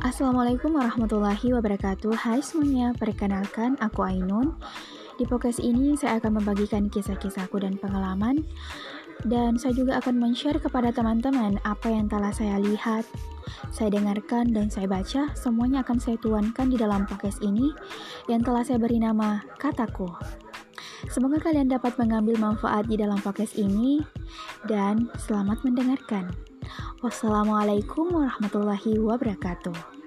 Assalamualaikum warahmatullahi wabarakatuh. Hai semuanya, perkenalkan aku Ainun. Di podcast ini saya akan membagikan kisah-kisahku dan pengalaman. Dan saya juga akan men-share kepada teman-teman apa yang telah saya lihat Saya dengarkan dan saya baca. Semuanya akan saya tuankan di dalam podcast ini Yang telah saya beri nama Kataku. Semoga kalian dapat mengambil manfaat di dalam podcast ini. Dan selamat mendengarkan. Wassalamualaikum warahmatullahi wabarakatuh.